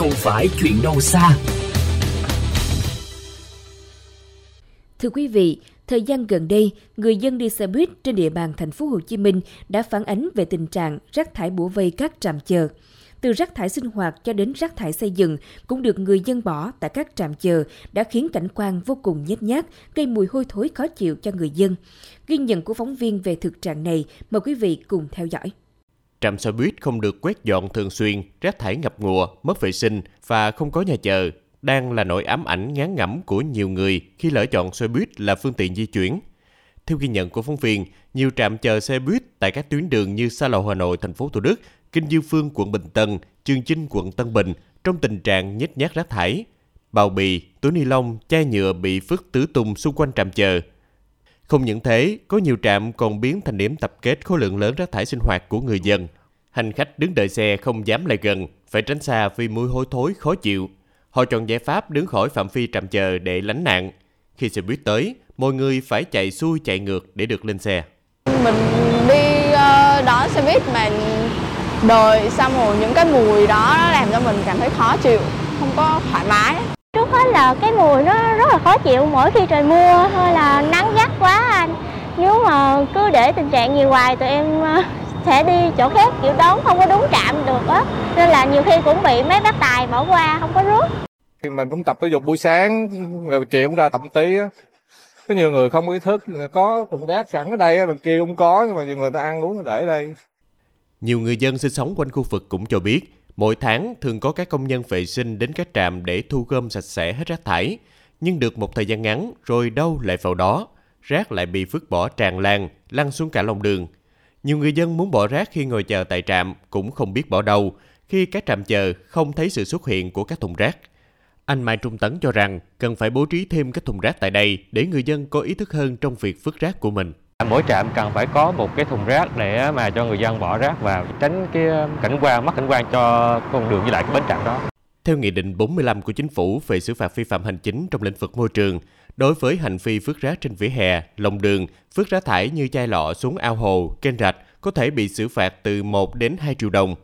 không phải chuyện đâu xa. Thưa quý vị, thời gian gần đây, người dân đi xe buýt trên địa bàn thành phố Hồ Chí Minh đã phản ánh về tình trạng rác thải bủa vây các trạm chờ. Từ rác thải sinh hoạt cho đến rác thải xây dựng cũng được người dân bỏ tại các trạm chờ đã khiến cảnh quan vô cùng nhếch nhác, gây mùi hôi thối khó chịu cho người dân. Ghi nhận của phóng viên về thực trạng này, mời quý vị cùng theo dõi. Trạm xe buýt không được quét dọn thường xuyên, rác thải ngập ngùa, mất vệ sinh và không có nhà chờ đang là nỗi ám ảnh ngán ngẩm của nhiều người khi lỡ chọn xe buýt là phương tiện di chuyển. Theo ghi nhận của phóng viên, nhiều trạm chờ xe buýt tại các tuyến đường như Sa Lộ Hà Nội, thành phố Thủ Đức, Kinh Dương Phương, quận Bình Tân, Trường Chinh, quận Tân Bình trong tình trạng nhếch nhác rác thải. Bao bì, túi ni lông, chai nhựa bị vứt tứ tung xung quanh trạm chờ. Không những thế, có nhiều trạm còn biến thành điểm tập kết khối lượng lớn rác thải sinh hoạt của người dân. Hành khách đứng đợi xe không dám lại gần, phải tránh xa vì mùi hôi thối khó chịu. Họ chọn giải pháp đứng khỏi phạm vi trạm chờ để lánh nạn. Khi xe buýt tới, mọi người phải chạy xuôi chạy ngược để được lên xe. Mình đi ờ, đón xe buýt mà đợi xong rồi những cái mùi đó làm cho mình cảm thấy khó chịu, không có thoải mái. Trước hết là cái mùi nó rất là khó chịu mỗi khi trời mưa hay là nắng gắt quá anh. Nếu mà cứ để tình trạng nhiều hoài tụi em ờ, sẽ đi chỗ khác kiểu đón không có đúng trạm được á. Nên là nhiều khi cũng bị mấy bác tài bỏ qua không có rước. Khi mình cũng tập thể dục buổi sáng rồi chiều cũng ra tập tí á. Có nhiều người không ý thức có thùng rác sẵn ở đây bên kia không có nhưng mà nhiều người ta ăn uống để đây. Nhiều người dân sinh sống quanh khu vực cũng cho biết mỗi tháng thường có các công nhân vệ sinh đến các trạm để thu gom sạch sẽ hết rác thải nhưng được một thời gian ngắn, rồi đâu lại vào đó rác lại bị vứt bỏ tràn lan, lăn xuống cả lòng đường nhiều người dân muốn bỏ rác khi ngồi chờ tại trạm cũng không biết bỏ đâu, khi các trạm chờ không thấy sự xuất hiện của các thùng rác. Anh Mai Trung Tấn cho rằng cần phải bố trí thêm các thùng rác tại đây để người dân có ý thức hơn trong việc vứt rác của mình. Mỗi trạm cần phải có một cái thùng rác để mà cho người dân bỏ rác vào tránh cái um, cảnh quan, mất cảnh quan cho con đường với lại cái bến trạm đó. Theo Nghị định 45 của Chính phủ về xử phạt vi phạm hành chính trong lĩnh vực môi trường, đối với hành vi vứt rác trên vỉa hè, lòng đường, vứt rác thải như chai lọ xuống ao hồ, kênh rạch có thể bị xử phạt từ 1 đến 2 triệu đồng.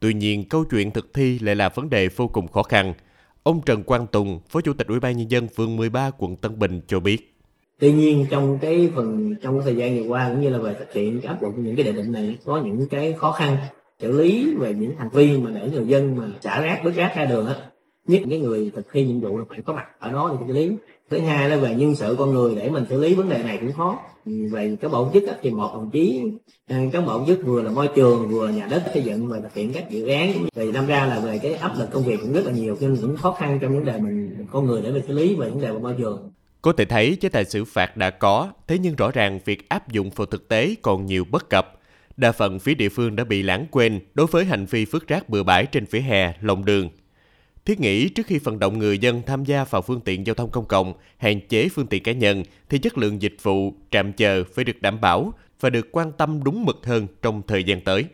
Tuy nhiên, câu chuyện thực thi lại là vấn đề vô cùng khó khăn. Ông Trần Quang Tùng, Phó Chủ tịch Ủy ban nhân dân phường 13 quận Tân Bình cho biết. Tuy nhiên trong cái phần, trong thời gian vừa qua cũng như là về thực hiện áp dụng những cái định định này, có những cái khó khăn xử lý về những hành vi mà để người dân mà xả rác vứt rác ra đường á. Nhất cái người thực thi nhiệm vụ là phải có mặt ở đó để xử lý. Thứ hai là về nhân sự con người để mình xử lý vấn đề này cũng khó. Về cái bộ chức thì một đồng chí à, các bộ chức vừa là môi trường, vừa nhà đất xây dựng và thực hiện các dự án. Thì đâm ra là về cái áp lực công việc cũng rất là nhiều, nên cũng khó khăn trong vấn đề mình, con người để mình xử lý về vấn đề về môi trường có thể thấy chế tài xử phạt đã có, thế nhưng rõ ràng việc áp dụng vào thực tế còn nhiều bất cập. Đa phần phía địa phương đã bị lãng quên đối với hành vi vứt rác bừa bãi trên vỉa hè, lòng đường. Thiết nghĩ trước khi vận động người dân tham gia vào phương tiện giao thông công cộng, hạn chế phương tiện cá nhân, thì chất lượng dịch vụ, trạm chờ phải được đảm bảo và được quan tâm đúng mực hơn trong thời gian tới.